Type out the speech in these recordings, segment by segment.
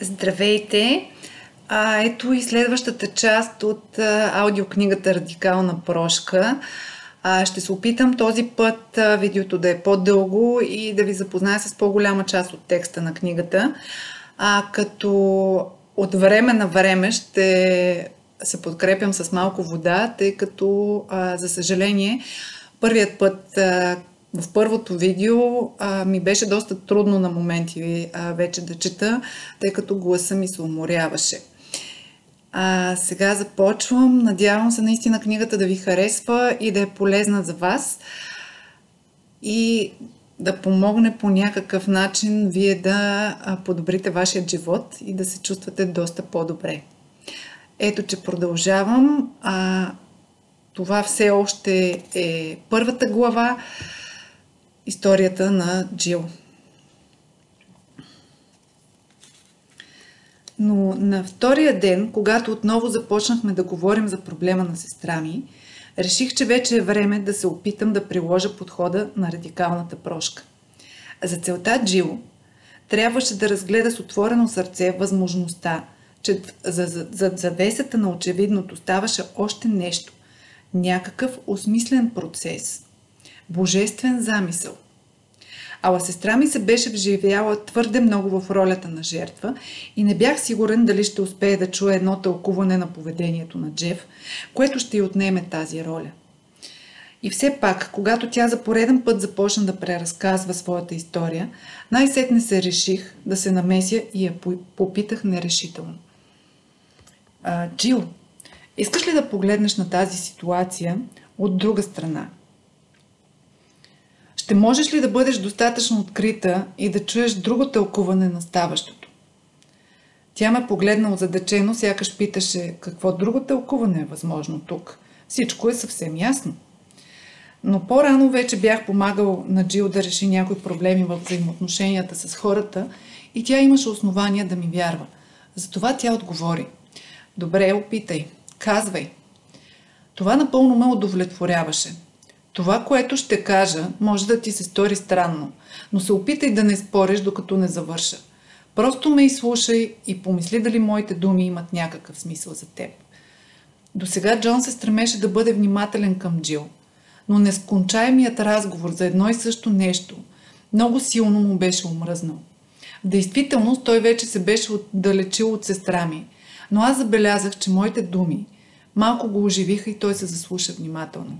Здравейте! А, ето и следващата част от а, аудиокнигата Радикална прошка. А, ще се опитам този път а, видеото да е по-дълго и да ви запозная с по-голяма част от текста на книгата. А, като от време на време ще се подкрепям с малко вода, тъй като, а, за съжаление, първият път, а, в първото видео а, ми беше доста трудно на моменти а, вече да чета, тъй като гласа ми се уморяваше. А, сега започвам. Надявам се наистина книгата да ви харесва и да е полезна за вас и да помогне по някакъв начин вие да подобрите вашия живот и да се чувствате доста по-добре. Ето, че продължавам. А, това все още е първата глава историята на Джил. Но на втория ден, когато отново започнахме да говорим за проблема на сестра ми, реших, че вече е време да се опитам да приложа подхода на радикалната прошка. За целта Джил трябваше да разгледа с отворено сърце възможността, че за, за, за завесата на очевидното ставаше още нещо. Някакъв осмислен процес. Божествен замисъл – Ала сестра ми се беше вживяла твърде много в ролята на жертва и не бях сигурен дали ще успее да чуе едно тълкуване на поведението на Джеф, което ще й отнеме тази роля. И все пак, когато тя за пореден път започна да преразказва своята история, най-сетне се реших да се намеся и я попитах нерешително. А, Джил, искаш ли да погледнеш на тази ситуация от друга страна? Ще можеш ли да бъдеш достатъчно открита и да чуеш друго тълкуване на ставащото? Тя ме погледна озадачено, сякаш питаше какво друго тълкуване е възможно тук. Всичко е съвсем ясно. Но по-рано вече бях помагал на Джил да реши някои проблеми в взаимоотношенията с хората и тя имаше основания да ми вярва. Затова тя отговори. Добре, опитай. Казвай. Това напълно ме удовлетворяваше. Това, което ще кажа, може да ти се стори странно, но се опитай да не спориш, докато не завърша. Просто ме изслушай и помисли дали моите думи имат някакъв смисъл за теб. До сега Джон се стремеше да бъде внимателен към Джил, но нескончаемият разговор за едно и също нещо много силно му беше омръзнал. В действителност той вече се беше отдалечил от сестра ми, но аз забелязах, че моите думи малко го оживиха и той се заслуша внимателно.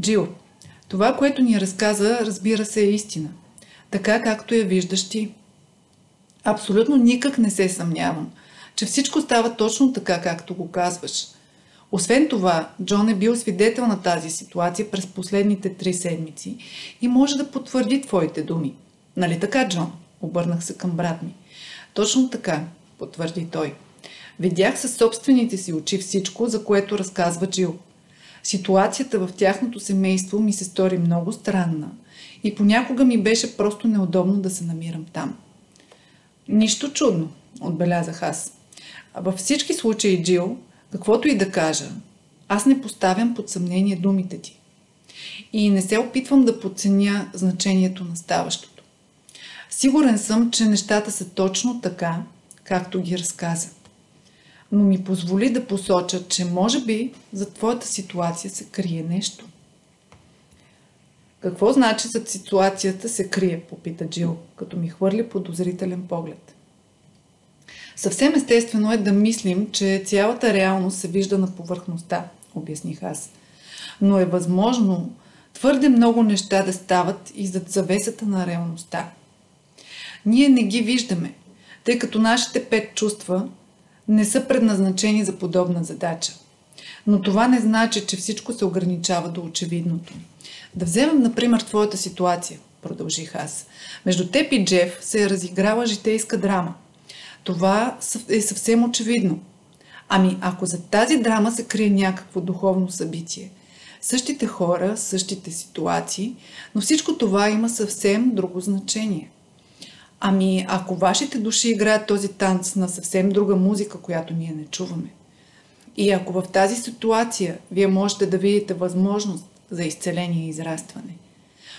Джил, това, което ни разказа, разбира се, е истина. Така, както я виждаш ти. Абсолютно никак не се съмнявам, че всичко става точно така, както го казваш. Освен това, Джон е бил свидетел на тази ситуация през последните три седмици и може да потвърди твоите думи. Нали така, Джон? Обърнах се към брат ми. Точно така, потвърди той. Видях със собствените си очи всичко, за което разказва Джил. Ситуацията в тяхното семейство ми се стори много странна и понякога ми беше просто неудобно да се намирам там. Нищо чудно, отбелязах аз. А във всички случаи, Джил, каквото и да кажа, аз не поставям под съмнение думите ти. И не се опитвам да подценя значението на ставащото. Сигурен съм, че нещата са точно така, както ги разказа но ми позволи да посоча, че може би за твоята ситуация се крие нещо. Какво значи за ситуацията се крие, попита Джил, като ми хвърли подозрителен поглед. Съвсем естествено е да мислим, че цялата реалност се вижда на повърхността, обясних аз. Но е възможно твърде много неща да стават и зад завесата на реалността. Ние не ги виждаме, тъй като нашите пет чувства не са предназначени за подобна задача. Но това не значи, че всичко се ограничава до очевидното. Да вземем, например, твоята ситуация, продължих аз. Между теб и Джеф се е разиграла житейска драма. Това е съвсем очевидно. Ами, ако за тази драма се крие някакво духовно събитие, същите хора, същите ситуации, но всичко това има съвсем друго значение – Ами, ако вашите души играят този танц на съвсем друга музика, която ние не чуваме, и ако в тази ситуация вие можете да видите възможност за изцеление и израстване,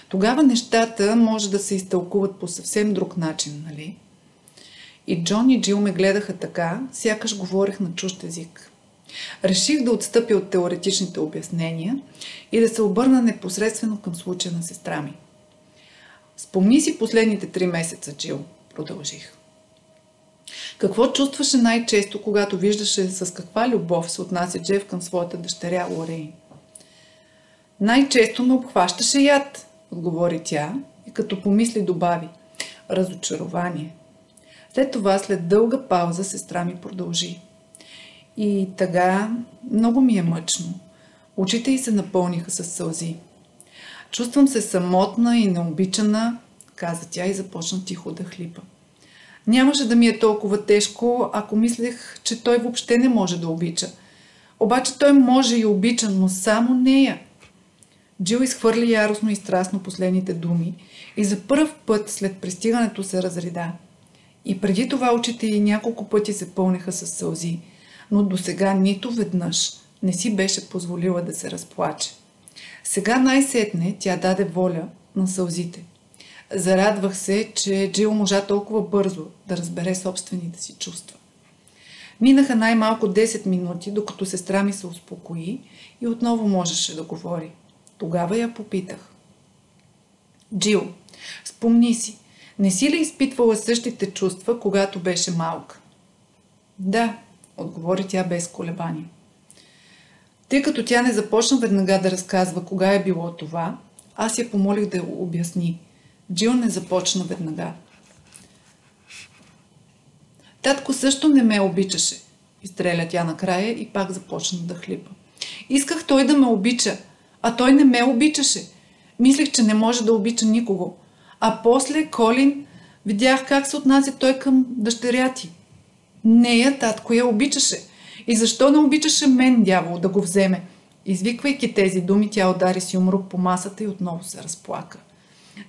тогава нещата може да се изтълкуват по съвсем друг начин, нали? И Джон и Джил ме гледаха така, сякаш говорех на чужд език. Реших да отстъпя от теоретичните обяснения и да се обърна непосредствено към случая на сестра ми. Спомни си последните три месеца, Джил, продължих. Какво чувстваше най-често, когато виждаше с каква любов се отнася Джеф към своята дъщеря Лорейн? Най-често ме обхващаше яд, отговори тя и като помисли добави. Разочарование. След това, след дълга пауза, сестра ми продължи. И тъга много ми е мъчно. Очите й се напълниха с сълзи. Чувствам се самотна и необичана, каза тя и започна тихо да хлипа. Нямаше да ми е толкова тежко, ако мислех, че той въобще не може да обича. Обаче той може и обича, но само нея. Джил изхвърли яростно и страстно последните думи и за първ път след пристигането се разреда. И преди това очите й няколко пъти се пълнеха с сълзи, но до сега нито веднъж не си беше позволила да се разплаче. Сега най-сетне тя даде воля на сълзите. Зарадвах се, че Джил можа толкова бързо да разбере собствените си чувства. Минаха най-малко 10 минути, докато сестра ми се успокои и отново можеше да говори. Тогава я попитах. Джил, спомни си, не си ли изпитвала същите чувства, когато беше малка? Да, отговори тя без колебание. Тъй като тя не започна веднага да разказва кога е било това, аз я помолих да я обясни. Джил не започна веднага. Татко също не ме обичаше, изстреля тя накрая и пак започна да хлипа. Исках той да ме обича, а той не ме обичаше. Мислех, че не може да обича никого. А после, Колин, видях как се отнася той към дъщеря ти. Нея татко я обичаше. И защо не обичаше мен, дявол, да го вземе? Извиквайки тези думи, тя удари си умрук по масата и отново се разплака.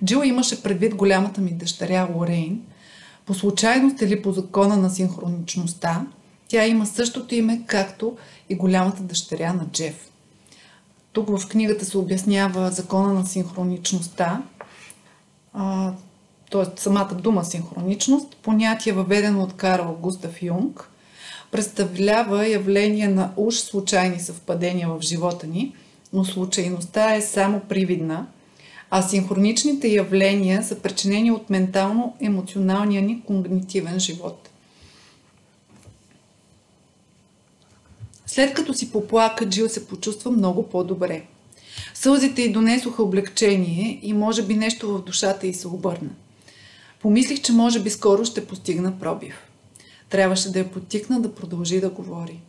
Джил имаше предвид голямата ми дъщеря Лорейн. По случайност или по закона на синхроничността, тя има същото име, както и голямата дъщеря на Джеф. Тук в книгата се обяснява закона на синхроничността, т.е. самата дума синхроничност, понятие въведено от Карл Густав Юнг, представлява явление на уж случайни съвпадения в живота ни, но случайността е само привидна, а синхроничните явления са причинени от ментално-емоционалния ни когнитивен живот. След като си поплака, Джил се почувства много по-добре. Сълзите й донесоха облегчение и може би нещо в душата й се обърна. Помислих, че може би скоро ще постигна пробив. Трябваше да я потикна да продължи да говори.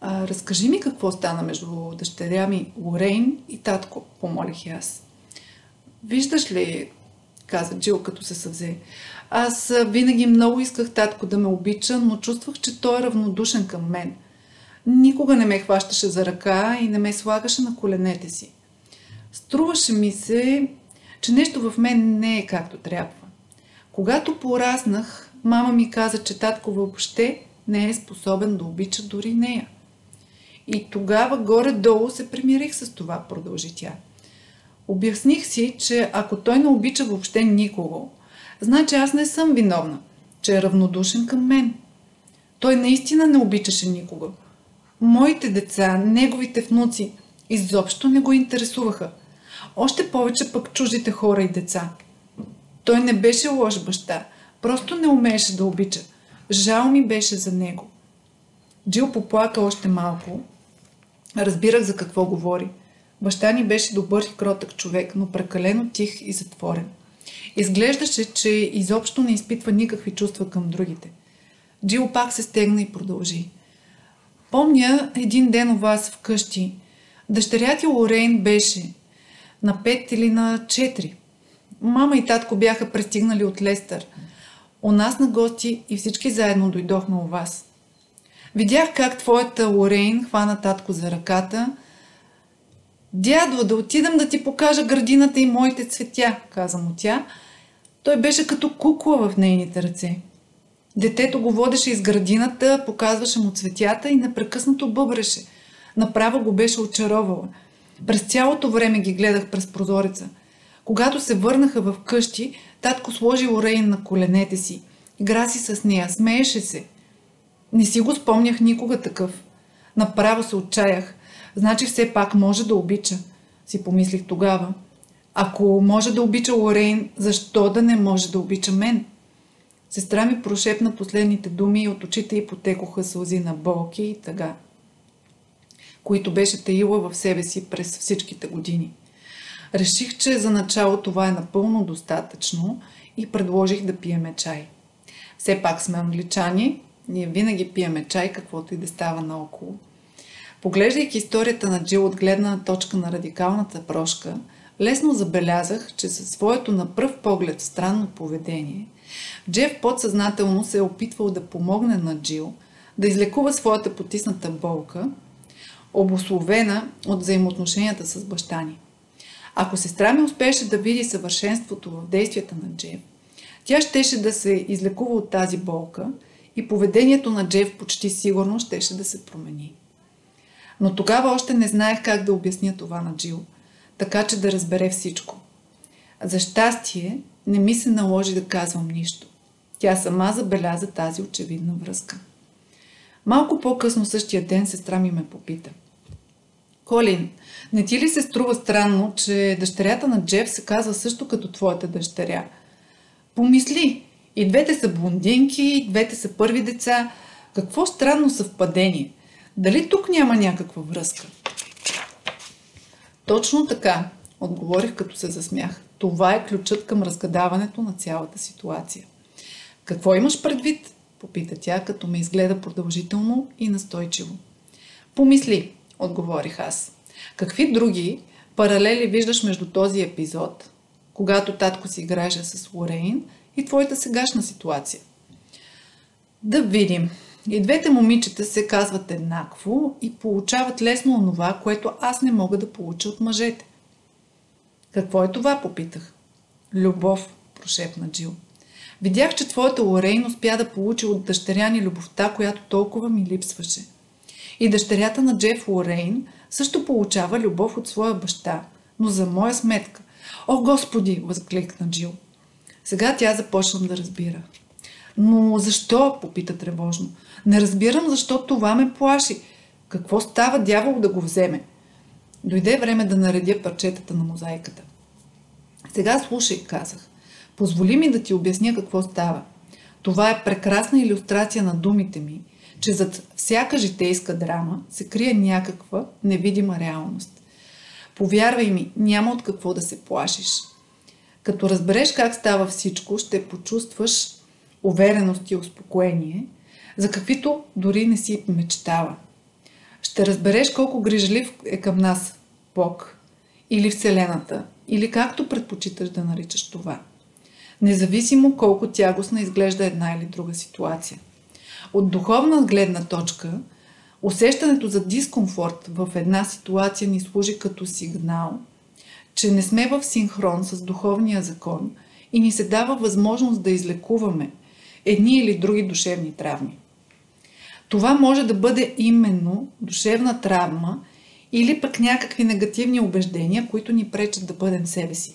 А, разкажи ми какво стана между дъщеря ми Лорейн и татко, помолих аз. Виждаш ли, каза Джил, като се съвзе. Аз винаги много исках татко да ме обича, но чувствах, че той е равнодушен към мен. Никога не ме хващаше за ръка и не ме слагаше на коленете си. Струваше ми се, че нещо в мен не е както трябва. Когато пораснах, мама ми каза, че татко въобще не е способен да обича дори нея. И тогава горе-долу се примирих с това, продължи тя. Обясних си, че ако той не обича въобще никого, значи аз не съм виновна, че е равнодушен към мен. Той наистина не обичаше никого. Моите деца, неговите внуци, изобщо не го интересуваха. Още повече пък чуждите хора и деца. Той не беше лош баща, просто не умееше да обича. Жал ми беше за него. Джил поплака още малко. Разбирах за какво говори. Баща ни беше добър и кротък човек, но прекалено тих и затворен. Изглеждаше, че изобщо не изпитва никакви чувства към другите. Джил пак се стегна и продължи. Помня един ден у вас вкъщи. Дъщеря ти Лорейн беше на пет или на четири. Мама и татко бяха пристигнали от Лестър. У нас на гости и всички заедно дойдохме у вас. Видях как твоята Лорейн хвана татко за ръката. Дядо, да отидам да ти покажа градината и моите цветя, каза му тя. Той беше като кукла в нейните ръце. Детето го водеше из градината, показваше му цветята и непрекъснато бъбреше. Направо го беше очаровала. През цялото време ги гледах през прозореца. Когато се върнаха в къщи, татко сложи Орейн на коленете си Игра си с нея, смееше се. Не си го спомнях никога такъв. Направо се отчаях. Значи все пак може да обича, си помислих тогава. Ако може да обича Лорейн, защо да не може да обича мен? Сестра ми прошепна последните думи и от очите й потекоха сълзи на болки и тъга, които беше таила в себе си през всичките години. Реших, че за начало това е напълно достатъчно и предложих да пиеме чай. Все пак сме англичани, ние винаги пиеме чай, каквото и да става наоколо. Поглеждайки историята на Джил от гледна точка на радикалната прошка, лесно забелязах, че със своето на пръв поглед странно поведение, Джеф подсъзнателно се е опитвал да помогне на Джил да излекува своята потисната болка, обословена от взаимоотношенията с баща ни. Ако сестра ми успеше да види съвършенството в действията на Джеф, тя щеше да се излекува от тази болка и поведението на Джеф почти сигурно щеше да се промени. Но тогава още не знаех как да обясня това на Джил, така че да разбере всичко. За щастие, не ми се наложи да казвам нищо. Тя сама забеляза тази очевидна връзка. Малко по-късно същия ден сестра ми ме попита. Колин, не ти ли се струва странно, че дъщерята на Джеф се казва също като твоята дъщеря? Помисли, и двете са блондинки, и двете са първи деца. Какво странно съвпадение? Дали тук няма някаква връзка? Точно така, отговорих като се засмях. Това е ключът към разгадаването на цялата ситуация. Какво имаш предвид? Попита тя, като ме изгледа продължително и настойчиво. Помисли, отговорих аз. Какви други паралели виждаш между този епизод, когато татко си играеше с Лорейн и твоята сегашна ситуация? Да видим. И двете момичета се казват еднакво и получават лесно онова, което аз не мога да получа от мъжете. Какво е това, попитах. Любов, прошепна Джил. Видях, че твоята Лорейн успя да получи от дъщеря ни любовта, която толкова ми липсваше. И дъщерята на Джеф Лорейн също получава любов от своя баща, но за моя сметка. О, Господи! възкликна Джил. Сега тя започна да разбира. Но защо? попита тревожно. Не разбирам защо това ме плаши. Какво става дявол да го вземе? Дойде време да наредя парчетата на мозайката. Сега слушай, казах. Позволи ми да ти обясня какво става. Това е прекрасна иллюстрация на думите ми, че зад всяка житейска драма се крие някаква невидима реалност. Повярвай ми, няма от какво да се плашиш. Като разбереш как става всичко, ще почувстваш увереност и успокоение, за каквито дори не си мечтава. Ще разбереш колко грижлив е към нас Бог или Вселената, или както предпочиташ да наричаш това. Независимо колко тягостна изглежда една или друга ситуация. От духовна гледна точка, усещането за дискомфорт в една ситуация ни служи като сигнал, че не сме в синхрон с духовния закон и ни се дава възможност да излекуваме едни или други душевни травми. Това може да бъде именно душевна травма или пък някакви негативни убеждения, които ни пречат да бъдем себе си.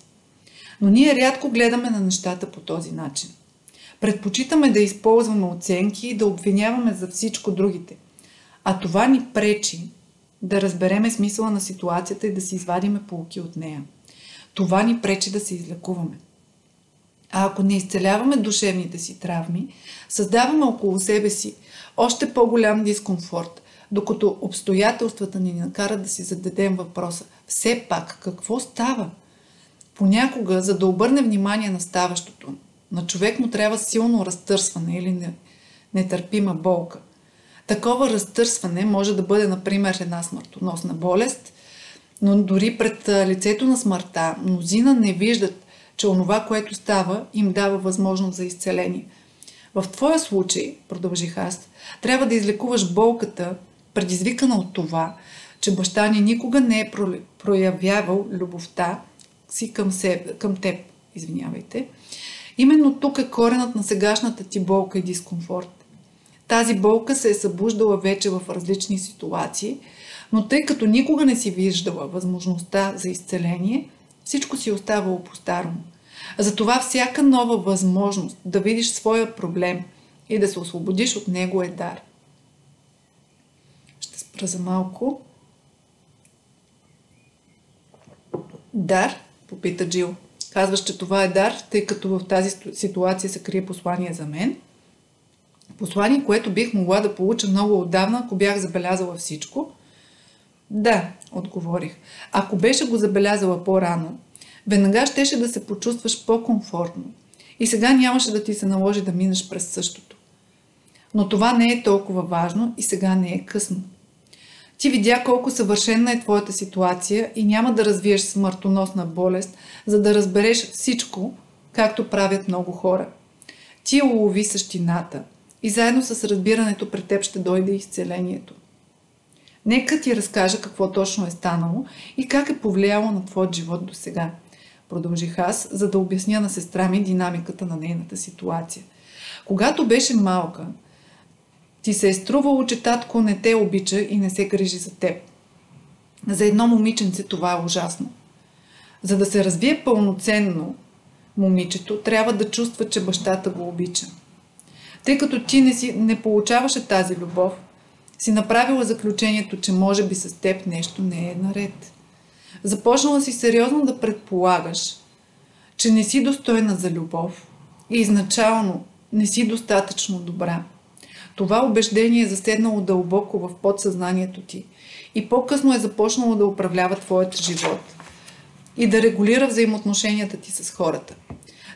Но ние рядко гледаме на нещата по този начин. Предпочитаме да използваме оценки и да обвиняваме за всичко другите. А това ни пречи да разбереме смисъла на ситуацията и да си извадиме полки от нея. Това ни пречи да се излекуваме. А ако не изцеляваме душевните си травми, създаваме около себе си още по-голям дискомфорт, докато обстоятелствата ни накарат да си зададем въпроса все пак какво става? Понякога, за да обърне внимание на ставащото, на човек му трябва силно разтърсване или нетърпима болка. Такова разтърсване може да бъде, например, една смъртоносна болест, но дори пред лицето на смъртта мнозина не виждат, че онова, което става, им дава възможност за изцеление. В твоя случай, продължих аз, трябва да излекуваш болката, предизвикана от това, че баща ни никога не е проявявал любовта си към, себе, към теб. Извинявайте. Именно тук е коренът на сегашната ти болка и дискомфорт. Тази болка се е събуждала вече в различни ситуации, но тъй като никога не си виждала възможността за изцеление, всичко си е оставало по-старому. Затова всяка нова възможност да видиш своя проблем и да се освободиш от него е дар. Ще спра за малко. Дар? Попита Джил. Казваш, че това е дар, тъй като в тази ситуация се крие послание за мен. Послание, което бих могла да получа много отдавна, ако бях забелязала всичко. Да, отговорих. Ако беше го забелязала по-рано, веднага щеше да се почувстваш по-комфортно. И сега нямаше да ти се наложи да минеш през същото. Но това не е толкова важно и сега не е късно. Ти видя колко съвършена е твоята ситуация и няма да развиеш смъртоносна болест, за да разбереш всичко, както правят много хора. Ти улови същината и заедно с разбирането при теб ще дойде изцелението. Нека ти разкажа какво точно е станало и как е повлияло на твоят живот до сега. Продължих аз, за да обясня на сестра ми динамиката на нейната ситуация. Когато беше малка, ти се е струвало, че татко не те обича и не се грижи за теб. За едно момиченце това е ужасно. За да се развие пълноценно момичето, трябва да чувства, че бащата го обича. Тъй като ти не, си, не получаваше тази любов, си направила заключението, че може би с теб нещо не е наред. Започнала си сериозно да предполагаш, че не си достойна за любов и изначално не си достатъчно добра – това убеждение е заседнало дълбоко в подсъзнанието ти и по-късно е започнало да управлява твоят живот и да регулира взаимоотношенията ти с хората.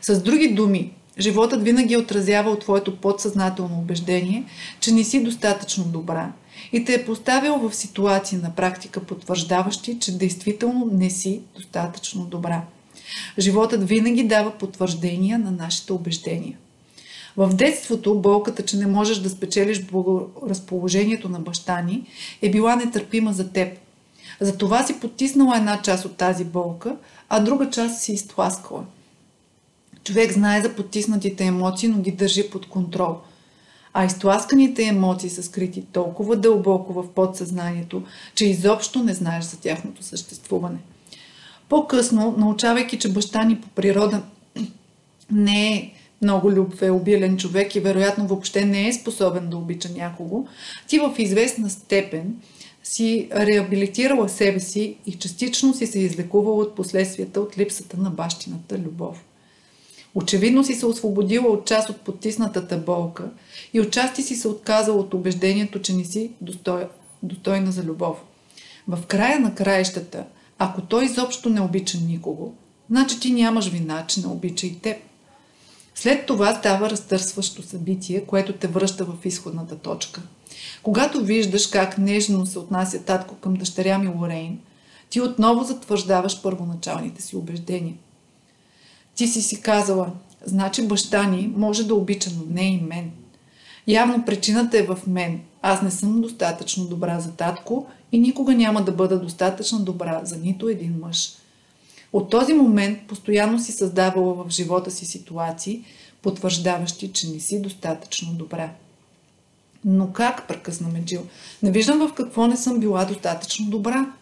С други думи, животът винаги е отразявал твоето подсъзнателно убеждение, че не си достатъчно добра и те е поставил в ситуации на практика, потвърждаващи, че действително не си достатъчно добра. Животът винаги дава потвърждения на нашите убеждения. В детството болката, че не можеш да спечелиш разположението на баща ни, е била нетърпима за теб. Затова си потиснала една част от тази болка, а друга част си изтласкала. Човек знае за потиснатите емоции, но ги държи под контрол. А изтласканите емоции са скрити толкова дълбоко в подсъзнанието, че изобщо не знаеш за тяхното съществуване. По-късно, научавайки, че баща ни по природа не е много любвеобилен човек и вероятно въобще не е способен да обича някого, ти в известна степен си реабилитирала себе си и частично си се излекувала от последствията от липсата на бащината любов. Очевидно си се освободила от част от потиснатата болка и отчасти си се отказала от убеждението, че не си достой, достойна за любов. В края на краищата, ако той изобщо не обича никого, значи ти нямаш вина, че не обича и теб. След това става разтърсващо събитие, което те връща в изходната точка. Когато виждаш как нежно се отнася татко към дъщеря ми Лорейн, ти отново затвърждаваш първоначалните си убеждения. Ти си си казала, значи баща ни може да обича, но не и мен. Явно причината е в мен. Аз не съм достатъчно добра за татко и никога няма да бъда достатъчно добра за нито един мъж. От този момент постоянно си създавала в живота си ситуации, потвърждаващи, че не си достатъчно добра. Но как, прекъсна ме Джил? Не виждам в какво не съм била достатъчно добра.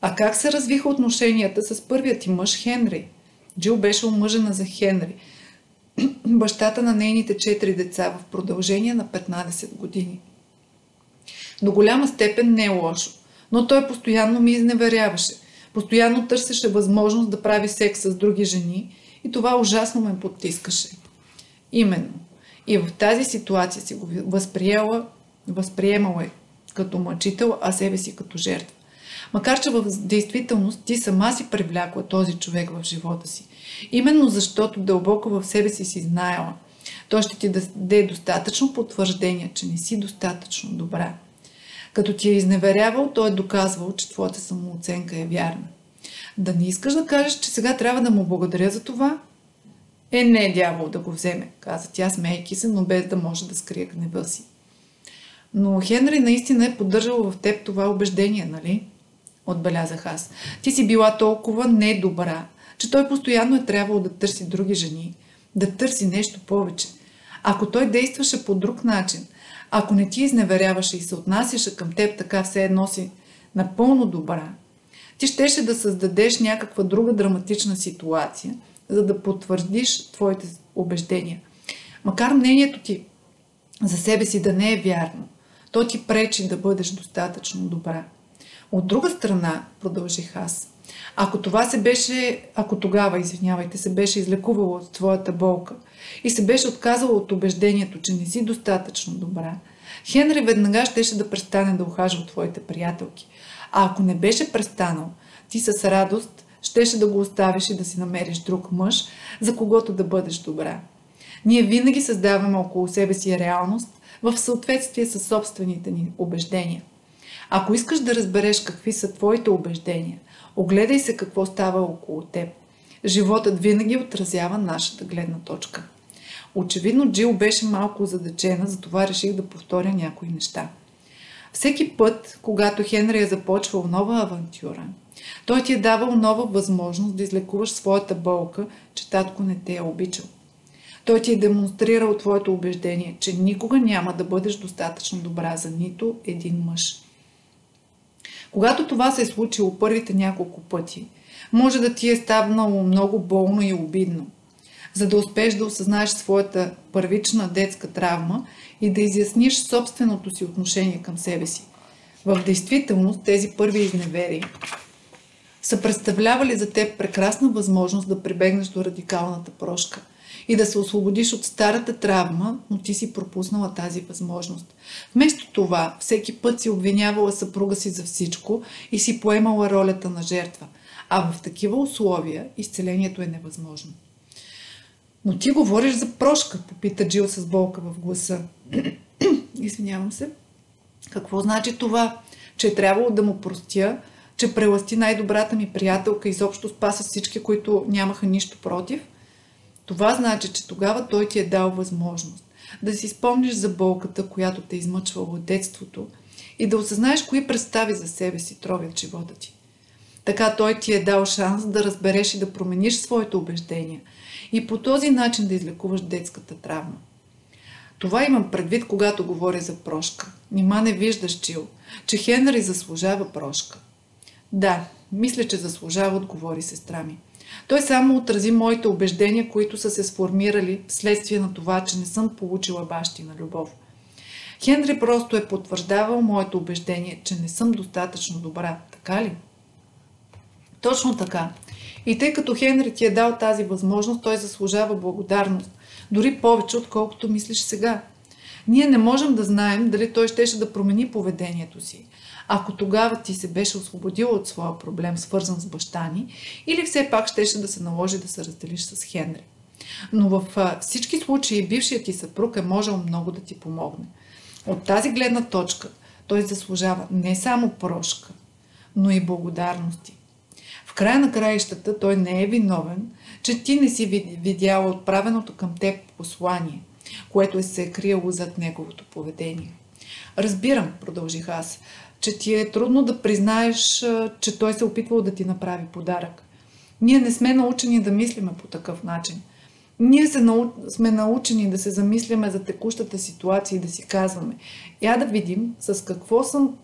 А как се развиха отношенията с първият ти мъж Хенри? Джил беше омъжена за Хенри, бащата на нейните четири деца в продължение на 15 години. До голяма степен не е лошо, но той постоянно ми изневеряваше – Постоянно търсеше възможност да прави секс с други жени и това ужасно ме потискаше. Именно. И в тази ситуация си го възприела, възприемала е като мъчител, а себе си като жертва. Макар, че в действителност ти сама си привлякла този човек в живота си. Именно защото дълбоко в себе си си знаела. Той ще ти даде достатъчно потвърждение, че не си достатъчно добра. Като ти е изневерявал, той е доказвал, че твоята самооценка е вярна. Да не искаш да кажеш, че сега трябва да му благодаря за това? Е, не е дявол да го вземе, каза тя, смейки се, но без да може да скрие гнева си. Но Хенри наистина е поддържал в теб това убеждение, нали? Отбелязах аз. Ти си била толкова недобра, че той постоянно е трябвало да търси други жени, да търси нещо повече. Ако той действаше по друг начин – ако не ти изневеряваше и се отнасяше към теб така все едно си напълно добра, ти щеше да създадеш някаква друга драматична ситуация, за да потвърдиш твоите убеждения. Макар мнението ти за себе си да не е вярно, то ти пречи да бъдеш достатъчно добра. От друга страна, продължих аз, ако това се беше, ако тогава, извинявайте, се беше излекувало от твоята болка и се беше отказала от убеждението, че не си достатъчно добра, Хенри веднага щеше да престане да ухажва твоите приятелки. А ако не беше престанал, ти с радост щеше да го оставиш и да си намериш друг мъж, за когото да бъдеш добра. Ние винаги създаваме около себе си реалност в съответствие с собствените ни убеждения. Ако искаш да разбереш какви са твоите убеждения, огледай се какво става около теб. Животът винаги отразява нашата гледна точка. Очевидно Джил беше малко задачена, затова реших да повторя някои неща. Всеки път, когато Хенри е започвал нова авантюра, той ти е давал нова възможност да излекуваш своята болка, че татко не те е обичал. Той ти е демонстрирал твоето убеждение, че никога няма да бъдеш достатъчно добра за нито един мъж. Когато това се е случило първите няколко пъти, може да ти е ставнало много болно и обидно. За да успееш да осъзнаеш своята първична детска травма и да изясниш собственото си отношение към себе си. В действителност тези първи изневери са представлявали за теб прекрасна възможност да прибегнеш до радикалната прошка – и да се освободиш от старата травма, но ти си пропуснала тази възможност. Вместо това, всеки път си обвинявала съпруга си за всичко и си поемала ролята на жертва. А в такива условия изцелението е невъзможно. Но ти говориш за прошка, попита Джил с болка в гласа. Извинявам се. Какво значи това? Че е трябвало да му простя, че преласти най-добрата ми приятелка изобщо спаса всички, които нямаха нищо против – това значи, че тогава той ти е дал възможност да си спомниш за болката, която те измъчвала от детството и да осъзнаеш кои представи за себе си тровят живота ти. Така той ти е дал шанс да разбереш и да промениш своите убеждения и по този начин да излекуваш детската травма. Това имам предвид, когато говоря за прошка. Нима не виждаш, Чил, че Хенри заслужава прошка. Да, мисля, че заслужава, отговори сестра ми. Той само отрази моите убеждения, които са се сформирали вследствие на това, че не съм получила бащи на любов. Хенри просто е потвърждавал моето убеждение, че не съм достатъчно добра. Така ли? Точно така. И тъй като Хенри ти е дал тази възможност, той заслужава благодарност. Дори повече, отколкото мислиш сега. Ние не можем да знаем дали той щеше да промени поведението си ако тогава ти се беше освободила от своя проблем, свързан с баща ни, или все пак щеше да се наложи да се разделиш с Хенри. Но в всички случаи бившият ти съпруг е можел много да ти помогне. От тази гледна точка той заслужава не само прошка, но и благодарности. Края на краищата той не е виновен, че ти не си видяла отправеното към теб послание, което е се е криело зад неговото поведение. Разбирам, продължих аз, че ти е трудно да признаеш, че той се е опитвал да ти направи подарък. Ние не сме научени да мислиме по такъв начин. Ние се нау... сме научени да се замисляме за текущата ситуация и да си казваме, я да видим с какво съм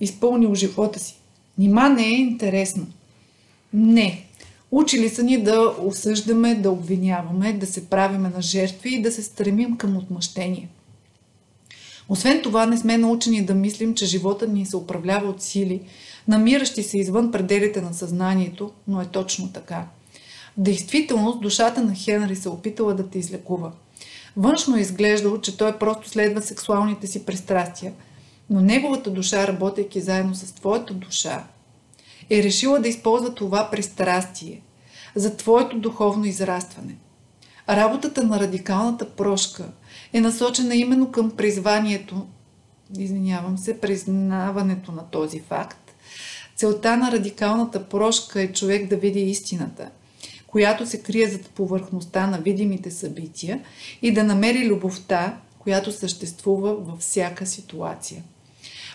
изпълнил живота си. Нима не е интересно. Не. Учили са ни да осъждаме, да обвиняваме, да се правиме на жертви и да се стремим към отмъщение – освен това, не сме научени да мислим, че живота ни се управлява от сили, намиращи се извън пределите на съзнанието, но е точно така. В действителност, душата на Хенри се опитала да те излекува. Външно е изглеждало, че той просто следва сексуалните си пристрастия, но неговата душа, работейки заедно с твоята душа, е решила да използва това пристрастие за твоето духовно израстване. Работата на радикалната прошка – е насочена именно към призванието, извинявам се, признаването на този факт. Целта на радикалната прошка е човек да види истината, която се крие зад повърхността на видимите събития и да намери любовта, която съществува във всяка ситуация.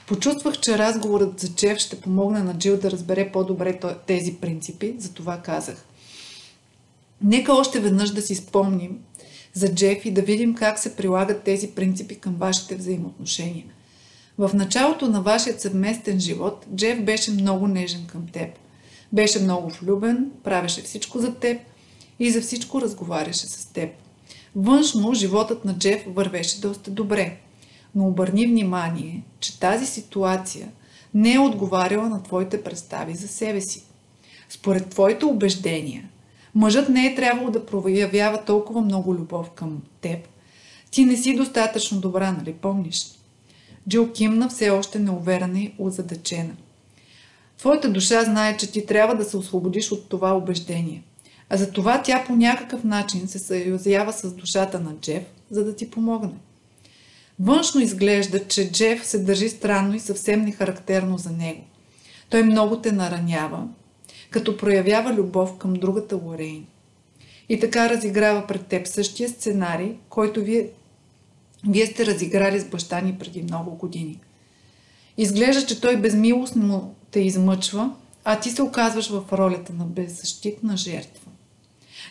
Почувствах, че разговорът за Чев ще помогне на Джил да разбере по-добре тези принципи, затова казах. Нека още веднъж да си спомним, за Джеф и да видим как се прилагат тези принципи към вашите взаимоотношения. В началото на вашия съвместен живот Джеф беше много нежен към теб. Беше много влюбен, правеше всичко за теб и за всичко разговаряше с теб. Външно животът на Джеф вървеше доста добре, но обърни внимание, че тази ситуация не е отговаряла на твоите представи за себе си. Според твоите убеждения, мъжът не е трябвало да проявява толкова много любов към теб. Ти не си достатъчно добра, нали помниш? Джил кимна все още неуверена и озадачена. Твоята душа знае, че ти трябва да се освободиш от това убеждение. А за това тя по някакъв начин се съюзява с душата на Джеф, за да ти помогне. Външно изглежда, че Джеф се държи странно и съвсем нехарактерно за него. Той много те наранява, като проявява любов към другата Лорейн. И така разиграва пред теб същия сценарий, който вие, вие сте разиграли с баща ни преди много години. Изглежда, че той безмилостно те измъчва, а ти се оказваш в ролята на беззащитна жертва.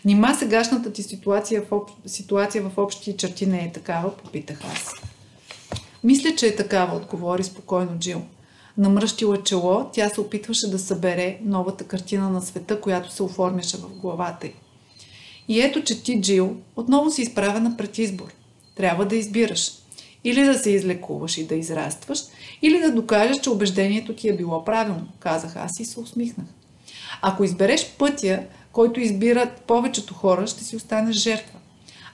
Нима сегашната ти ситуация в, об... ситуация в общи черти не е такава, попитах аз. Мисля, че е такава, отговори спокойно Джил. Намръщила чело, тя се опитваше да събере новата картина на света, която се оформяше в главата й. И ето, че ти, Джил, отново си изправена пред избор. Трябва да избираш. Или да се излекуваш и да израстваш, или да докажеш, че убеждението ти е било правилно, казах аз и се усмихнах. Ако избереш пътя, който избират повечето хора, ще си останеш жертва.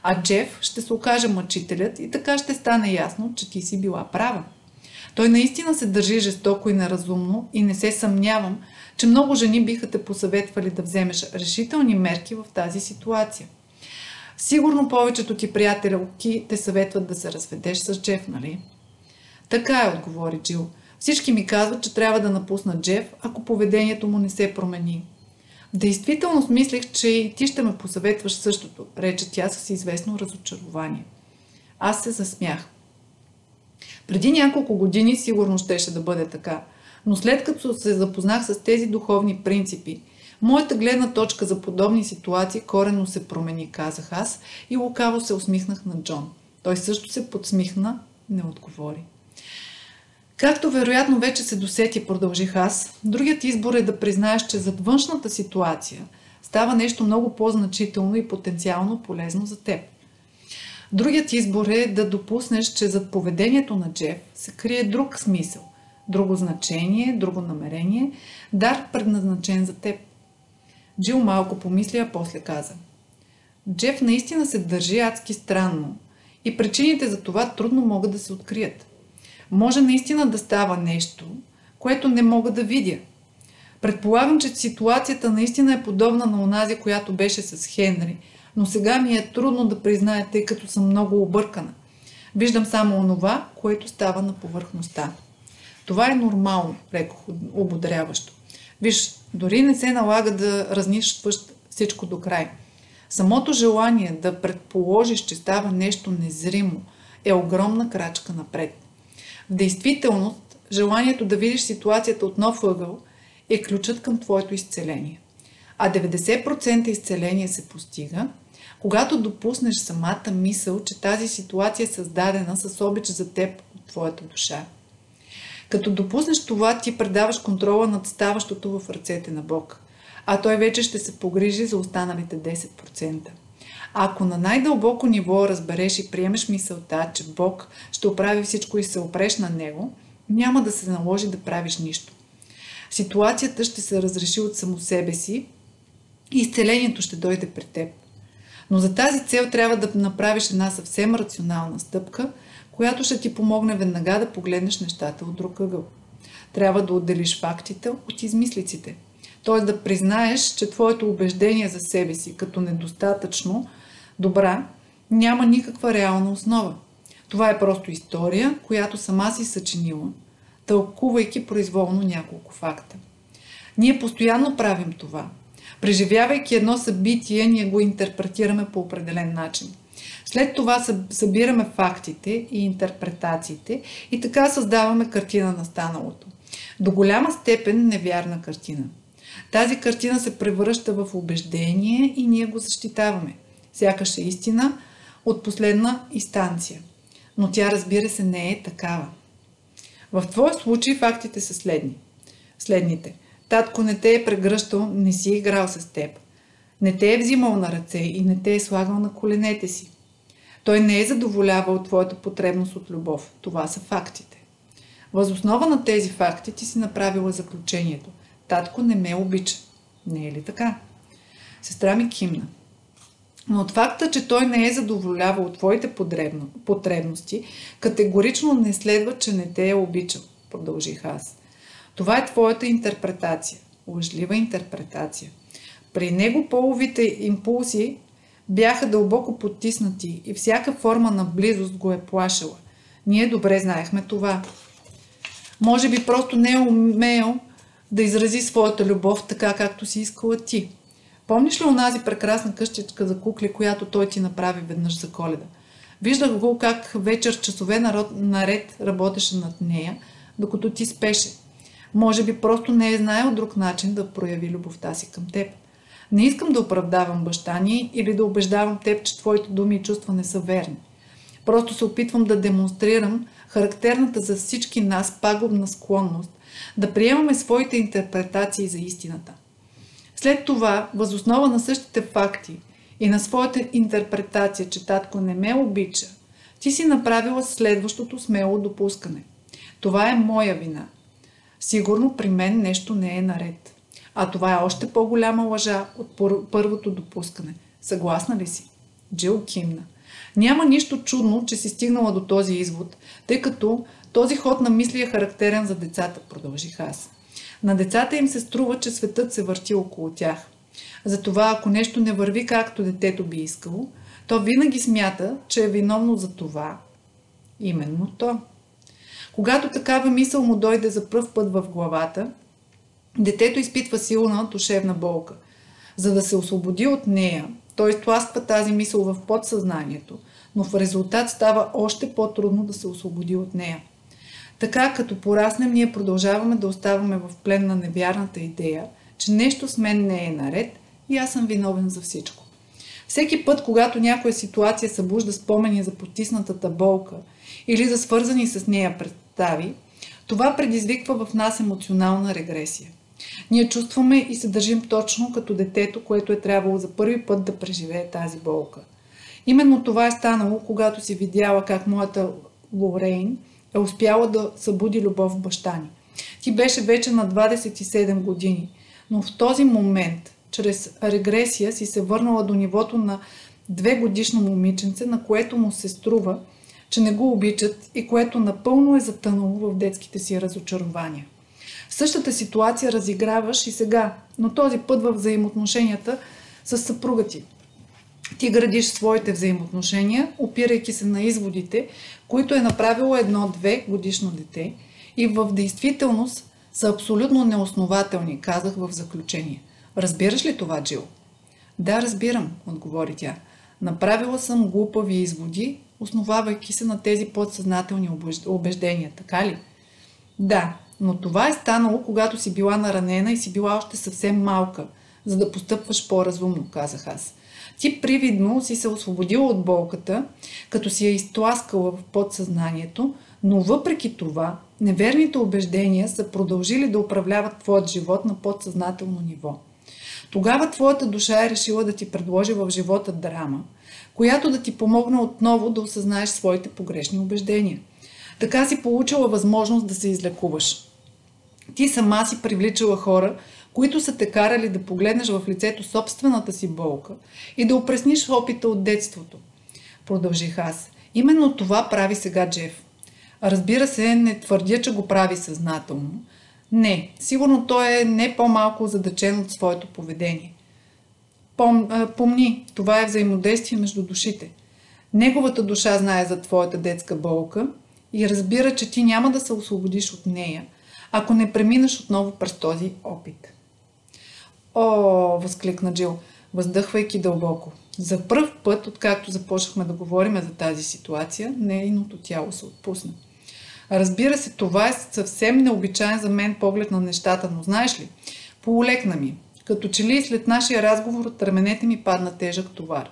А Джеф ще се окаже мъчителят и така ще стане ясно, че ти си била права. Той наистина се държи жестоко и неразумно и не се съмнявам, че много жени биха те посъветвали да вземеш решителни мерки в тази ситуация. Сигурно повечето ти приятелки те съветват да се разведеш с Джеф, нали? Така е, отговори Джил. Всички ми казват, че трябва да напусна Джеф, ако поведението му не се промени. Действително смислих, че и ти ще ме посъветваш същото, рече тя с известно разочарование. Аз се засмях. Преди няколко години сигурно щеше да бъде така, но след като се запознах с тези духовни принципи, моята гледна точка за подобни ситуации корено се промени, казах аз и лукаво се усмихнах на Джон. Той също се подсмихна, не отговори. Както вероятно вече се досети, продължих аз, другият избор е да признаеш, че зад външната ситуация става нещо много по-значително и потенциално полезно за теб. Другият избор е да допуснеш, че зад поведението на Джеф се крие друг смисъл, друго значение, друго намерение, дар предназначен за теб. Джил малко помисли, а после каза. Джеф наистина се държи адски странно и причините за това трудно могат да се открият може наистина да става нещо, което не мога да видя. Предполагам, че ситуацията наистина е подобна на онази, която беше с Хенри, но сега ми е трудно да призная, тъй като съм много объркана. Виждам само онова, което става на повърхността. Това е нормално, рекох ободряващо. Виж, дори не се налага да разнищваш всичко до край. Самото желание да предположиш, че става нещо незримо, е огромна крачка напред. В действителност, желанието да видиш ситуацията от нов ъгъл е ключът към твоето изцеление. А 90% изцеление се постига, когато допуснеш самата мисъл, че тази ситуация е създадена с обич за теб от твоята душа. Като допуснеш това, ти предаваш контрола над ставащото в ръцете на Бог, а той вече ще се погрижи за останалите 10%. Ако на най-дълбоко ниво разбереш и приемеш мисълта, че Бог ще оправи всичко и се опреш на Него, няма да се наложи да правиш нищо. Ситуацията ще се разреши от само себе си и изцелението ще дойде при теб. Но за тази цел трябва да направиш една съвсем рационална стъпка, която ще ти помогне веднага да погледнеш нещата от друг ъгъл. Трябва да отделиш фактите от измислиците. Т.е. да признаеш, че твоето убеждение за себе си като недостатъчно добра, няма никаква реална основа. Това е просто история, която сама си съчинила, тълкувайки произволно няколко факта. Ние постоянно правим това. Преживявайки едно събитие, ние го интерпретираме по определен начин. След това събираме фактите и интерпретациите и така създаваме картина на станалото. До голяма степен невярна картина. Тази картина се превръща в убеждение и ние го защитаваме – сякаш е истина от последна инстанция. Но тя, разбира се, не е такава. В твой случай фактите са следни. Следните. Татко не те е прегръщал, не си играл с теб. Не те е взимал на ръце и не те е слагал на коленете си. Той не е задоволявал твоята потребност от любов. Това са фактите. Възоснова на тези факти ти си направила заключението. Татко не ме обича. Не е ли така? Сестра ми кимна. Но от факта, че той не е задоволявал твоите потребности, категорично не следва, че не те е обичал, продължих аз. Това е твоята интерпретация. Лъжлива интерпретация. При него половите импулси бяха дълбоко потиснати и всяка форма на близост го е плашила. Ние добре знаехме това. Може би просто не е умел да изрази своята любов така, както си искала ти. Помниш ли онази прекрасна къщичка за кукли, която той ти направи веднъж за коледа? Виждах го как вечер часове наред работеше над нея, докато ти спеше. Може би просто не е знаел друг начин да прояви любовта си към теб. Не искам да оправдавам баща ни или да убеждавам теб, че твоите думи и чувства не са верни. Просто се опитвам да демонстрирам характерната за всички нас пагубна склонност да приемаме своите интерпретации за истината. След това, възоснова на същите факти и на своята интерпретация, че татко не ме обича, ти си направила следващото смело допускане. Това е моя вина. Сигурно при мен нещо не е наред. А това е още по-голяма лъжа от първото допускане. Съгласна ли си? Джил кимна. Няма нищо чудно, че си стигнала до този извод, тъй като този ход на мисли е характерен за децата, продължих аз. На децата им се струва, че светът се върти около тях. Затова, ако нещо не върви както детето би искало, то винаги смята, че е виновно за това. Именно то. Когато такава мисъл му дойде за пръв път в главата, детето изпитва силна душевна болка. За да се освободи от нея, той изтласква тази мисъл в подсъзнанието, но в резултат става още по-трудно да се освободи от нея. Така, като пораснем, ние продължаваме да оставаме в плен на невярната идея, че нещо с мен не е наред и аз съм виновен за всичко. Всеки път, когато някоя ситуация събужда спомени за потиснатата болка или за свързани с нея представи, това предизвиква в нас емоционална регресия. Ние чувстваме и се държим точно като детето, което е трябвало за първи път да преживее тази болка. Именно това е станало, когато си видяла как моята Лорейн е успяла да събуди любов в баща ни. Ти беше вече на 27 години, но в този момент, чрез регресия, си се върнала до нивото на две годишно момиченце, на което му се струва, че не го обичат и което напълно е затънало в детските си разочарования. Същата ситуация разиграваш и сега, но този път в взаимоотношенията с съпруга ти. Ти градиш своите взаимоотношения, опирайки се на изводите, които е направило едно-две годишно дете и в действителност са абсолютно неоснователни, казах в заключение. Разбираш ли това, Джил? Да, разбирам, отговори тя. Направила съм глупави изводи, основавайки се на тези подсъзнателни убеждения, така ли? Да, но това е станало, когато си била наранена и си била още съвсем малка, за да постъпваш по-разумно, казах аз. Ти привидно си се освободила от болката, като си я изтласкала в подсъзнанието, но въпреки това, неверните убеждения са продължили да управляват твоят живот на подсъзнателно ниво. Тогава твоята душа е решила да ти предложи в живота драма, която да ти помогне отново да осъзнаеш своите погрешни убеждения. Така си получила възможност да се излекуваш. Ти сама си привличала хора, които са те карали да погледнеш в лицето собствената си болка и да опресниш опита от детството. Продължих аз. Именно това прави сега Джеф. Разбира се, не твърдя, че го прави съзнателно. Не, сигурно той е не по-малко задачен от своето поведение. Пом, помни, това е взаимодействие между душите. Неговата душа знае за твоята детска болка и разбира, че ти няма да се освободиш от нея, ако не преминеш отново през този опит. О, възкликна Джил, въздъхвайки дълбоко. За първ път, откакто започнахме да говорим за тази ситуация, нейното тяло се отпусна. Разбира се, това е съвсем необичайен за мен поглед на нещата, но знаеш ли, поулекна ми. Като че ли след нашия разговор от раменете ми падна тежък товар.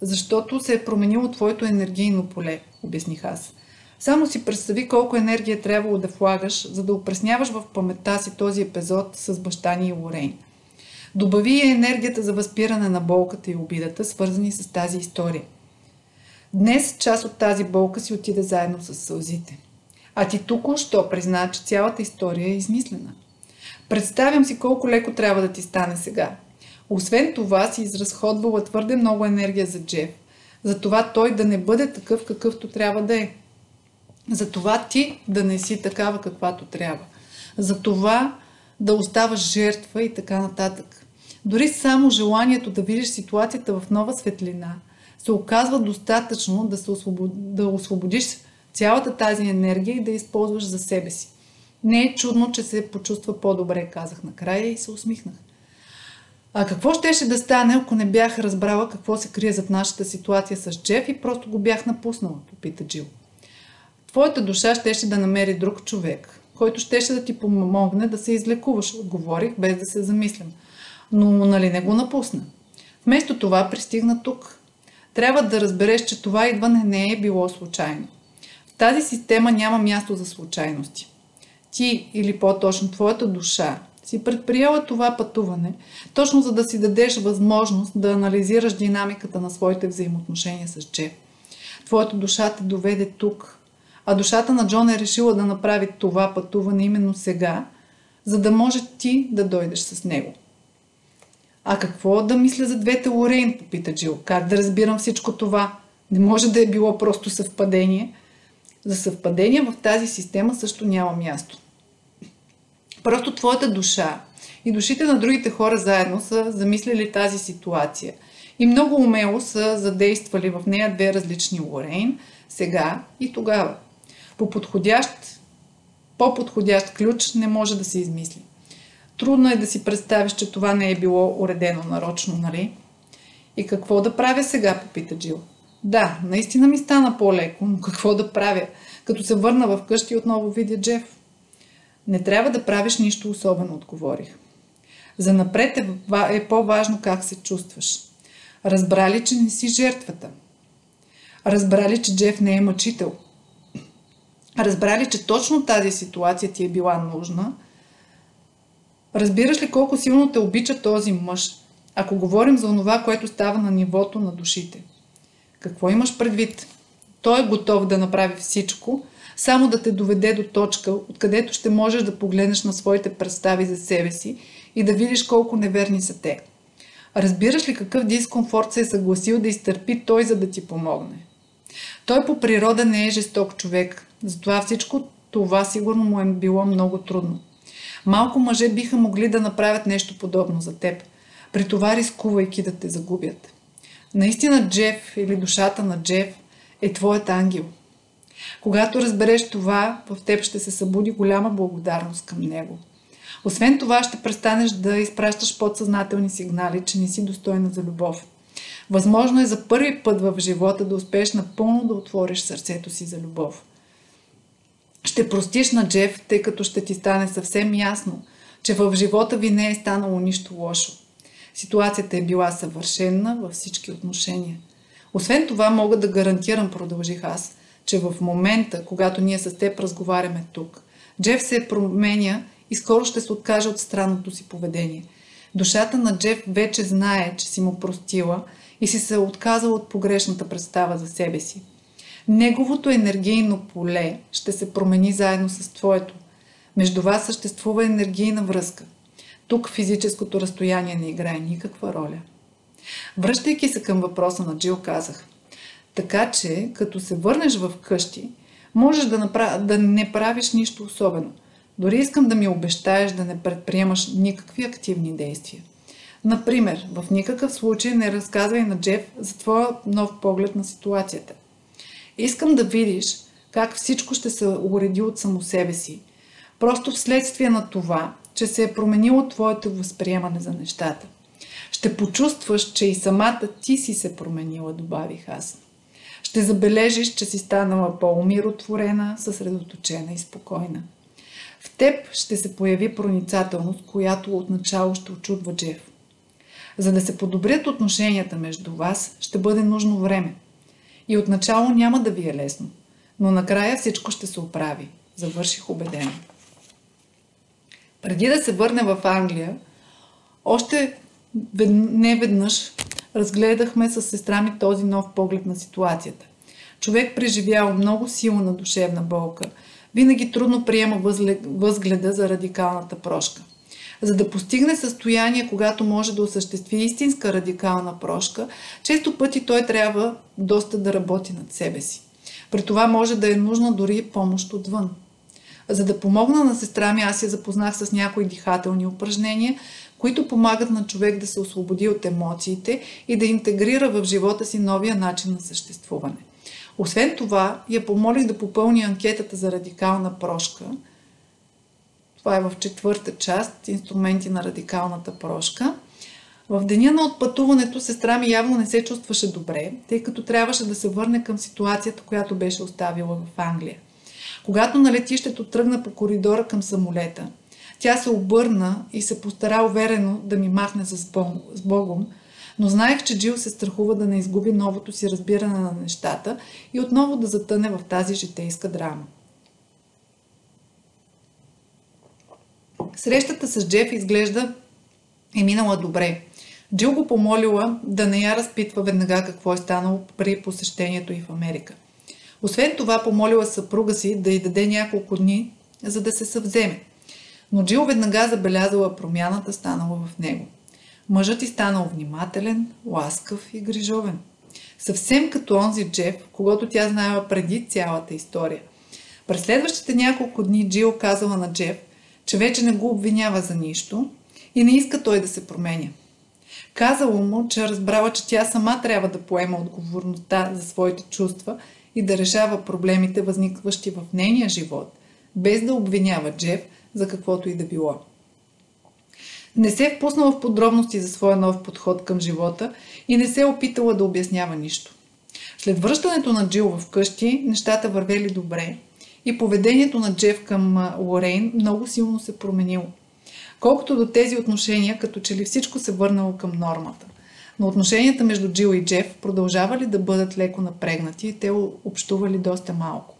Защото се е променило твоето енергийно поле, обясних аз. Само си представи колко енергия е трябвало да влагаш, за да опресняваш в паметта си този епизод с баща ни и Лорейн. Добави енергията за възпиране на болката и обидата, свързани с тази история. Днес част от тази болка си отиде заедно с сълзите. А ти току-що призна, че цялата история е измислена. Представям си колко леко трябва да ти стане сега. Освен това си изразходвала твърде много енергия за Джеф. За това той да не бъде такъв какъвто трябва да е. За това ти да не си такава каквато трябва. За това да оставаш жертва и така нататък. Дори само желанието да видиш ситуацията в нова светлина се оказва достатъчно да, се освобод... да освободиш цялата тази енергия и да използваш за себе си. Не е чудно, че се почувства по-добре, казах накрая и се усмихнах. А какво щеше да стане, ако не бях разбрала какво се крие зад нашата ситуация с Джеф и просто го бях напуснала, попита Джил. Твоята душа щеше да намери друг човек, който щеше да ти помогне да се излекуваш, отговорих, без да се замислям. Но нали не го напусна? Вместо това пристигна тук. Трябва да разбереш, че това идване не е било случайно. В тази система няма място за случайности. Ти, или по-точно твоята душа, си предприела това пътуване, точно за да си дадеш възможност да анализираш динамиката на своите взаимоотношения с Джеф. Твоята душа те доведе тук, а душата на Джон е решила да направи това пътуване именно сега, за да може ти да дойдеш с него. А какво да мисля за двете Лорейн, попита Джил. Как да разбирам всичко това? Не може да е било просто съвпадение. За съвпадение в тази система също няма място. Просто твоята душа и душите на другите хора заедно са замислили тази ситуация. И много умело са задействали в нея две различни Лорейн, сега и тогава. По подходящ, по-подходящ ключ не може да се измисли. Трудно е да си представиш, че това не е било уредено нарочно, нали? И какво да правя сега, попита Джил. Да, наистина ми стана по-леко, но какво да правя? Като се върна в къщи отново видя Джеф. Не трябва да правиш нищо особено, отговорих. За напред е, е по-важно как се чувстваш. Разбрали, че не си жертвата. Разбрали, че Джеф не е мъчител. Разбрали, че точно тази ситуация ти е била нужна. Разбираш ли колко силно те обича този мъж, ако говорим за това, което става на нивото на душите? Какво имаш предвид? Той е готов да направи всичко, само да те доведе до точка, откъдето ще можеш да погледнеш на своите представи за себе си и да видиш колко неверни са те. Разбираш ли какъв дискомфорт се е съгласил да изтърпи той, за да ти помогне? Той по природа не е жесток човек, затова всичко това сигурно му е било много трудно. Малко мъже биха могли да направят нещо подобно за теб, при това рискувайки да те загубят. Наистина Джеф или душата на Джеф е твоят ангел – когато разбереш това, в теб ще се събуди голяма благодарност към него. Освен това, ще престанеш да изпращаш подсъзнателни сигнали, че не си достойна за любов. Възможно е за първи път в живота да успееш напълно да отвориш сърцето си за любов. Ще простиш на Джеф, тъй като ще ти стане съвсем ясно, че в живота ви не е станало нищо лошо. Ситуацията е била съвършена във всички отношения. Освен това, мога да гарантирам, продължих аз, че в момента, когато ние с теб разговаряме тук, Джеф се променя и скоро ще се откаже от странното си поведение. Душата на Джеф вече знае, че си му простила и си се отказала от погрешната представа за себе си. Неговото енергийно поле ще се промени заедно с твоето. Между вас съществува енергийна връзка. Тук физическото разстояние не играе никаква роля. Връщайки се към въпроса на Джил, казах – така че, като се върнеш в къщи, можеш да, направ... да не правиш нищо особено. Дори искам да ми обещаеш да не предприемаш никакви активни действия. Например, в никакъв случай не разказвай на Джеф за твоя нов поглед на ситуацията. Искам да видиш как всичко ще се уреди от само себе си. Просто вследствие на това, че се е променило твоето възприемане за нещата. Ще почувстваш, че и самата ти си се променила, добавих аз. Ще забележиш, че си станала по-умиротворена, съсредоточена и спокойна. В теб ще се появи проницателност, която отначало ще очудва Джеф. За да се подобрят отношенията между вас, ще бъде нужно време. И отначало няма да ви е лесно, но накрая всичко ще се оправи. Завърших убедено. Преди да се върне в Англия, още не веднъж разгледахме с сестра ми този нов поглед на ситуацията. Човек преживял много силна душевна болка, винаги трудно приема възгледа за радикалната прошка. За да постигне състояние, когато може да осъществи истинска радикална прошка, често пъти той трябва доста да работи над себе си. При това може да е нужна дори помощ отвън. За да помогна на сестра ми, аз я запознах с някои дихателни упражнения, които помагат на човек да се освободи от емоциите и да интегрира в живота си новия начин на съществуване. Освен това, я помолих да попълни анкетата за радикална прошка. Това е в четвърта част, инструменти на радикалната прошка. В деня на отпътуването сестра ми явно не се чувстваше добре, тъй като трябваше да се върне към ситуацията, която беше оставила в Англия. Когато на летището тръгна по коридора към самолета, тя се обърна и се постара уверено да ми махне с Богом, но знаех, че Джил се страхува да не изгуби новото си разбиране на нещата и отново да затъне в тази житейска драма. Срещата с Джеф изглежда е минала добре. Джил го помолила да не я разпитва веднага какво е станало при посещението й в Америка. Освен това, помолила съпруга си да й даде няколко дни, за да се съвземе. Но Джил веднага забелязала промяната, станала в него. Мъжът й станал внимателен, ласкав и грижовен. Съвсем като онзи Джеф, когато тя знаела преди цялата история. През следващите няколко дни Джил казала на Джеф, че вече не го обвинява за нищо и не иска той да се променя. Казало му, че разбрала, че тя сама трябва да поема отговорността за своите чувства и да решава проблемите, възникващи в нейния живот, без да обвинява Джеф за каквото и да било. Не се е впуснала в подробности за своя нов подход към живота и не се е опитала да обяснява нищо. След връщането на Джил в къщи, нещата вървели добре и поведението на Джеф към Лорейн много силно се променило. Колкото до тези отношения, като че ли всичко се върнало към нормата. Но отношенията между Джил и Джеф продължавали да бъдат леко напрегнати и те общували доста малко.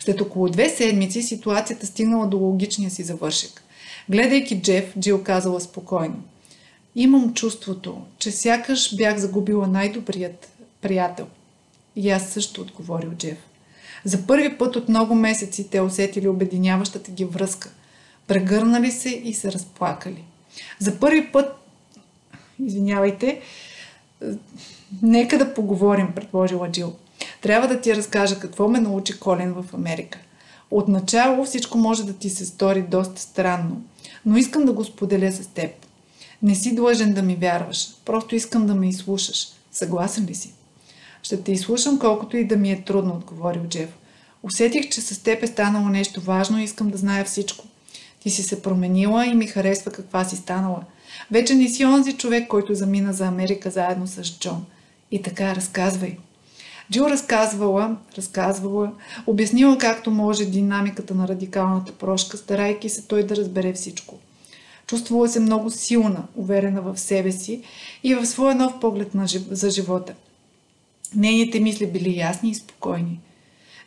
След около две седмици ситуацията стигнала до логичния си завършек. Гледайки Джеф, Джил казала спокойно. Имам чувството, че сякаш бях загубила най-добрият приятел. И аз също отговорил Джеф. За първи път от много месеци те усетили обединяващата ги връзка. Прегърнали се и се разплакали. За първи път, извинявайте, нека да поговорим, предложила Джил. Трябва да ти разкажа какво ме научи Колин в Америка. Отначало всичко може да ти се стори доста странно, но искам да го споделя с теб. Не си длъжен да ми вярваш, просто искам да ме изслушаш. Съгласен ли си? Ще те изслушам колкото и да ми е трудно, отговорил Джеф. Усетих, че с теб е станало нещо важно и искам да зная всичко. Ти си се променила и ми харесва каква си станала. Вече не си онзи човек, който замина за Америка заедно с Джон. И така, разказвай. Джил разказвала, разказвала, обяснила както може динамиката на радикалната прошка, старайки се той да разбере всичко. Чувствала се много силна, уверена в себе си и в своя нов поглед на, за живота. Нейните мисли били ясни и спокойни.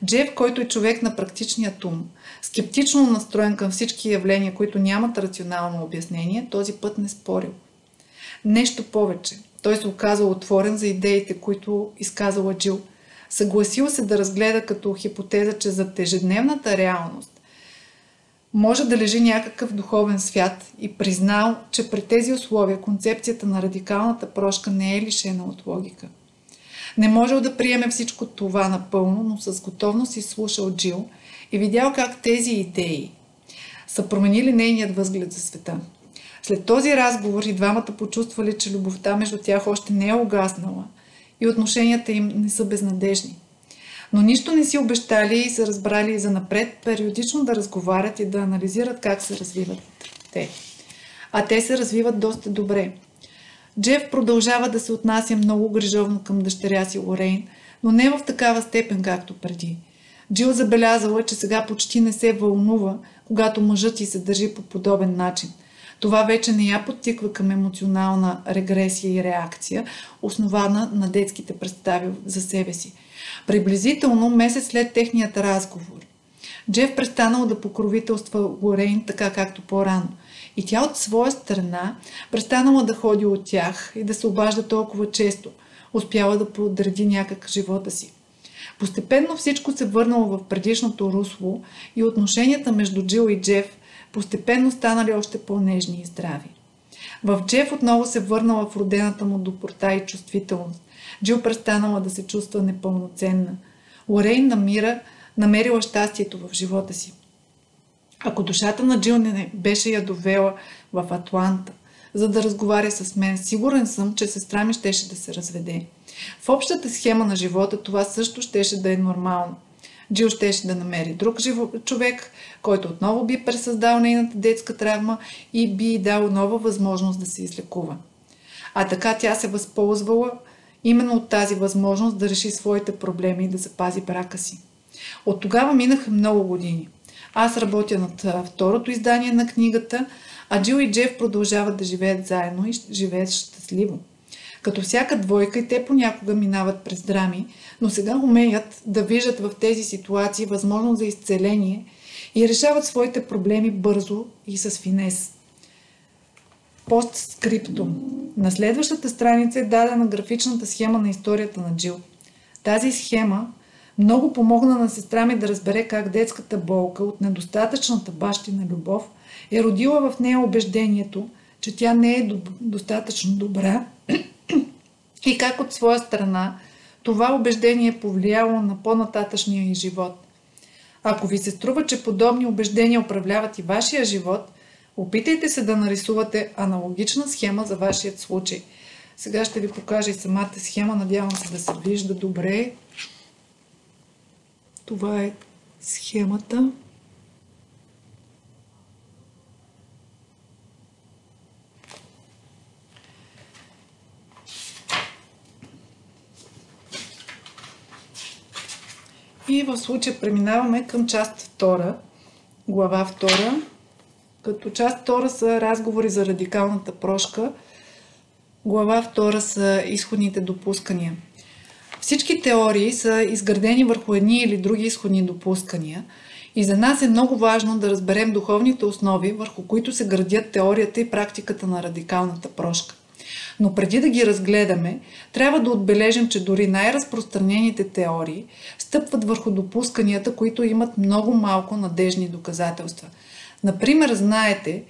Джеф, който е човек на практичния ум, скептично настроен към всички явления, които нямат рационално обяснение, този път не спорил. Нещо повече. Той се оказал отворен за идеите, които изказала Джил. Съгласил се да разгледа като хипотеза, че за ежедневната реалност може да лежи някакъв духовен свят и признал, че при тези условия концепцията на радикалната прошка не е лишена от логика. Не можел да приеме всичко това напълно, но с готовност изслушал Джил и видял как тези идеи са променили нейният възглед за света. След този разговор и двамата почувствали, че любовта между тях още не е угаснала и отношенията им не са безнадежни. Но нищо не си обещали и са разбрали за напред периодично да разговарят и да анализират как се развиват те. А те се развиват доста добре. Джеф продължава да се отнася много грижовно към дъщеря си Лорейн, но не в такава степен, както преди. Джил забелязала, че сега почти не се вълнува, когато мъжът й се държи по подобен начин. Това вече не я подтиква към емоционална регресия и реакция, основана на детските представи за себе си. Приблизително месец след техният разговор, Джеф престанал да покровителства Лорейн така както по-рано И тя от своя страна престанала да ходи от тях и да се обажда толкова често. Успяла да подреди някак живота си. Постепенно всичко се върнало в предишното русло и отношенията между Джил и Джеф постепенно станали още по-нежни и здрави. В Джеф отново се върнала в родената му доброта и чувствителност. Джил престанала да се чувства непълноценна. Лорейн намира, намерила щастието в живота си. Ако душата на Джил не беше я довела в Атланта, за да разговаря с мен, сигурен съм, че сестра ми щеше да се разведе. В общата схема на живота това също щеше да е нормално. Джил щеше да намери друг живо... човек, който отново би пресъздал нейната детска травма и би дал нова възможност да се излекува. А така тя се възползвала именно от тази възможност да реши своите проблеми и да запази брака си. От тогава минаха много години. Аз работя над второто издание на книгата, а Джил и Джеф продължават да живеят заедно и живеят щастливо. Като всяка двойка и те понякога минават през драми, но сега умеят да виждат в тези ситуации възможност за изцеление и решават своите проблеми бързо и с финес. Постскриптум. На следващата страница е дадена графичната схема на историята на Джил. Тази схема много помогна на сестра ми да разбере как детската болка от недостатъчната бащина любов е родила в нея убеждението, че тя не е достатъчно добра и как от своя страна това убеждение е повлияло на по-нататъчния и живот. Ако ви се струва, че подобни убеждения управляват и вашия живот, опитайте се да нарисувате аналогична схема за вашият случай. Сега ще ви покажа и самата схема, надявам се да се вижда добре. Това е схемата. И в случая преминаваме към част 2, глава 2, като част 2 са разговори за радикалната прошка, глава 2 са изходните допускания. Всички теории са изградени върху едни или други изходни допускания и за нас е много важно да разберем духовните основи, върху които се градят теорията и практиката на радикалната прошка. Но преди да ги разгледаме, трябва да отбележим, че дори най-разпространените теории стъпват върху допусканията, които имат много малко надежни доказателства. Например, знаете,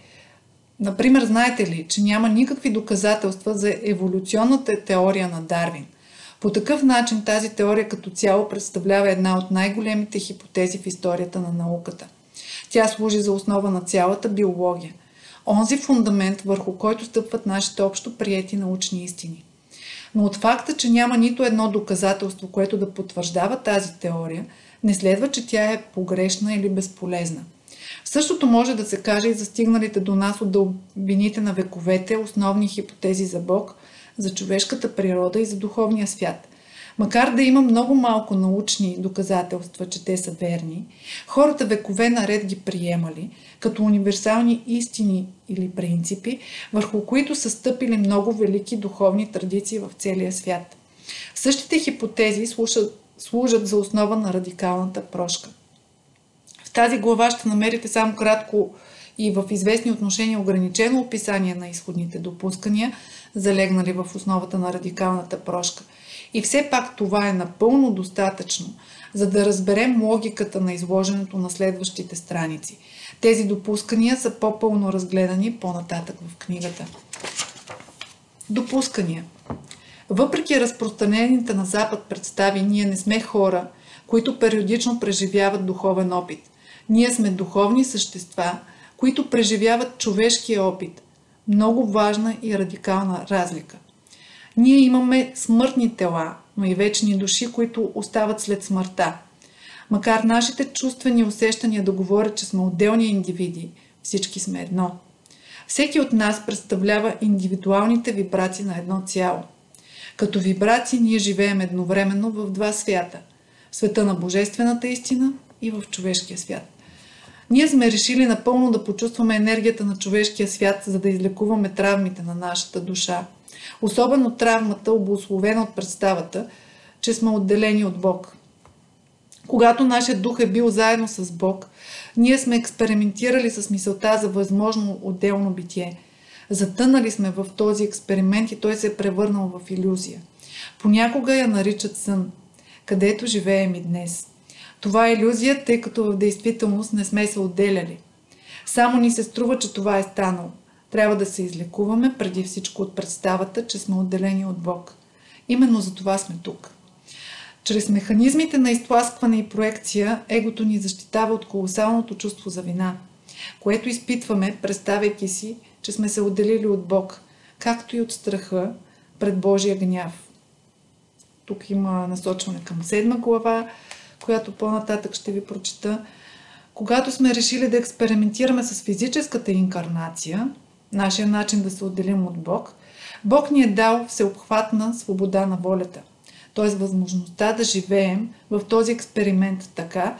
например, знаете ли, че няма никакви доказателства за еволюционната теория на Дарвин – по такъв начин тази теория като цяло представлява една от най-големите хипотези в историята на науката. Тя служи за основа на цялата биология. Онзи фундамент, върху който стъпват нашите общо приети научни истини. Но от факта, че няма нито едно доказателство, което да потвърждава тази теория, не следва, че тя е погрешна или безполезна. Същото може да се каже и за стигналите до нас от дълбините на вековете основни хипотези за Бог, за човешката природа и за духовния свят. Макар да има много малко научни доказателства, че те са верни, хората векове наред ги приемали като универсални истини или принципи, върху които са стъпили много велики духовни традиции в целия свят. Същите хипотези слушат, служат за основа на радикалната прошка. В тази глава ще намерите само кратко и в известни отношения ограничено описание на изходните допускания, залегнали в основата на радикалната прошка. И все пак това е напълно достатъчно, за да разберем логиката на изложенето на следващите страници. Тези допускания са по-пълно разгледани по-нататък в книгата. Допускания. Въпреки разпространените на Запад представи, ние не сме хора, които периодично преживяват духовен опит. Ние сме духовни същества, които преживяват човешкия опит. Много важна и радикална разлика. Ние имаме смъртни тела, но и вечни души, които остават след смъртта. Макар нашите чувствени усещания да говорят, че сме отделни индивиди, всички сме едно. Всеки от нас представлява индивидуалните вибрации на едно цяло. Като вибрации ние живеем едновременно в два свята – в света на божествената истина и в човешкия свят. Ние сме решили напълно да почувстваме енергията на човешкия свят, за да излекуваме травмите на нашата душа. Особено травмата, обословена от представата, че сме отделени от Бог. Когато нашия дух е бил заедно с Бог, ние сме експериментирали с мисълта за възможно отделно битие. Затънали сме в този експеримент и той се е превърнал в иллюзия. Понякога я наричат сън, където живеем и днес. Това е иллюзия, тъй като в действителност не сме се отделяли. Само ни се струва, че това е станало. Трябва да се излекуваме преди всичко от представата, че сме отделени от Бог. Именно за това сме тук. Чрез механизмите на изтласкване и проекция, егото ни защитава от колосалното чувство за вина, което изпитваме, представяйки си, че сме се отделили от Бог, както и от страха пред Божия гняв. Тук има насочване към седма глава, която по-нататък ще ви прочета. Когато сме решили да експериментираме с физическата инкарнация, нашия начин да се отделим от Бог, Бог ни е дал всеобхватна свобода на волята т.е. възможността да живеем в този експеримент така,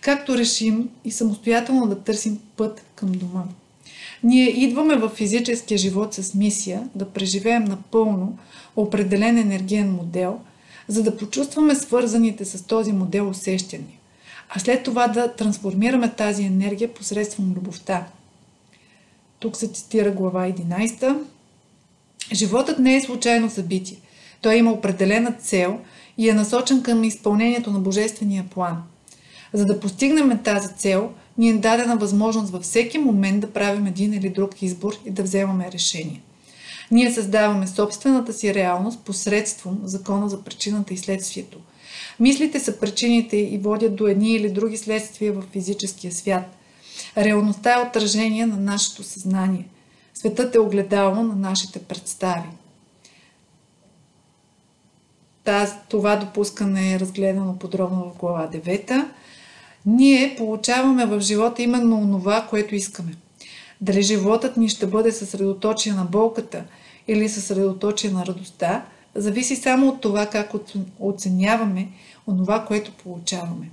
както решим и самостоятелно да търсим път към дома. Ние идваме в физическия живот с мисия да преживеем напълно определен енергиен модел, за да почувстваме свързаните с този модел усещания, а след това да трансформираме тази енергия посредством любовта. Тук се цитира глава 11. Животът не е случайно събитие. Той има определена цел и е насочен към изпълнението на Божествения план. За да постигнем тази цел, ни е дадена възможност във всеки момент да правим един или друг избор и да вземаме решение. Ние създаваме собствената си реалност посредством закона за причината и следствието. Мислите са причините и водят до едни или други следствия в физическия свят. Реалността е отражение на нашето съзнание. Светът е огледало на нашите представи това допускане е разгледано подробно в глава 9, ние получаваме в живота именно онова, което искаме. Дали животът ни ще бъде съсредоточен на болката или съсредоточен на радостта, зависи само от това как оценяваме онова, което получаваме.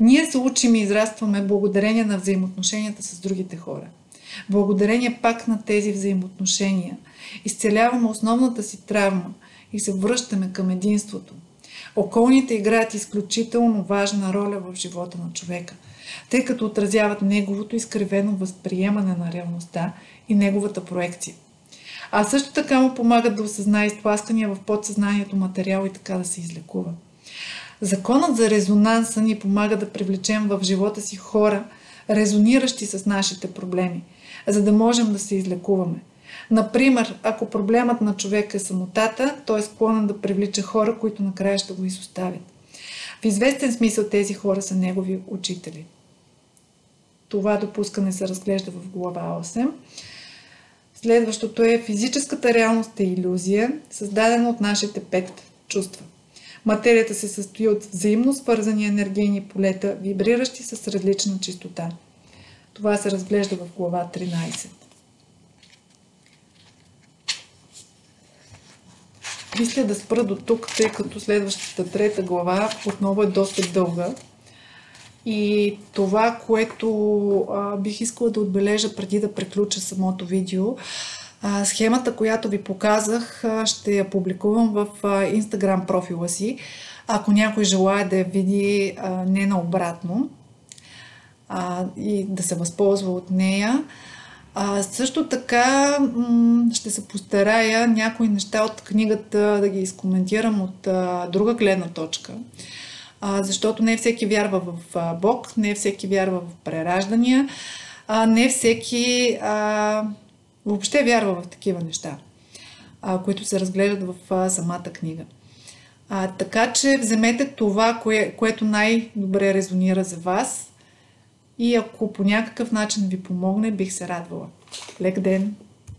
Ние се учим и израстваме благодарение на взаимоотношенията с другите хора. Благодарение пак на тези взаимоотношения изцеляваме основната си травма – и се връщаме към единството. Околните играят изключително важна роля в живота на човека, тъй като отразяват неговото изкривено възприемане на реалността и неговата проекция. А също така му помагат да осъзнае изтласкания в подсъзнанието материал и така да се излекува. Законът за резонанса ни помага да привлечем в живота си хора, резониращи с нашите проблеми, за да можем да се излекуваме – Например, ако проблемът на човека е самотата, той е склонен да привлича хора, които накрая ще го изоставят. В известен смисъл тези хора са негови учители. Това допускане се разглежда в глава 8. Следващото е физическата реалност е иллюзия, създадена от нашите пет чувства. Материята се състои от взаимно свързани енергийни полета, вибриращи с различна чистота. Това се разглежда в глава 13. Мисля да спра до тук, тъй като следващата трета глава отново е доста дълга. И това, което а, бих искала да отбележа преди да приключа самото видео, а, схемата, която ви показах, а, ще я публикувам в Instagram профила си, ако някой желая да я види а, не наобратно а, и да се възползва от нея. А, също така м- ще се постарая някои неща от книгата да ги изкоментирам от а, друга гледна точка, а, защото не всеки вярва в а, Бог, не всеки вярва в прераждания, а, не всеки а, въобще вярва в такива неща, а, които се разглеждат в а, самата книга. А, така че вземете това, кое, което най-добре резонира за вас и ако по някакъв начин ви помогне, бих се радвала. Лек ден!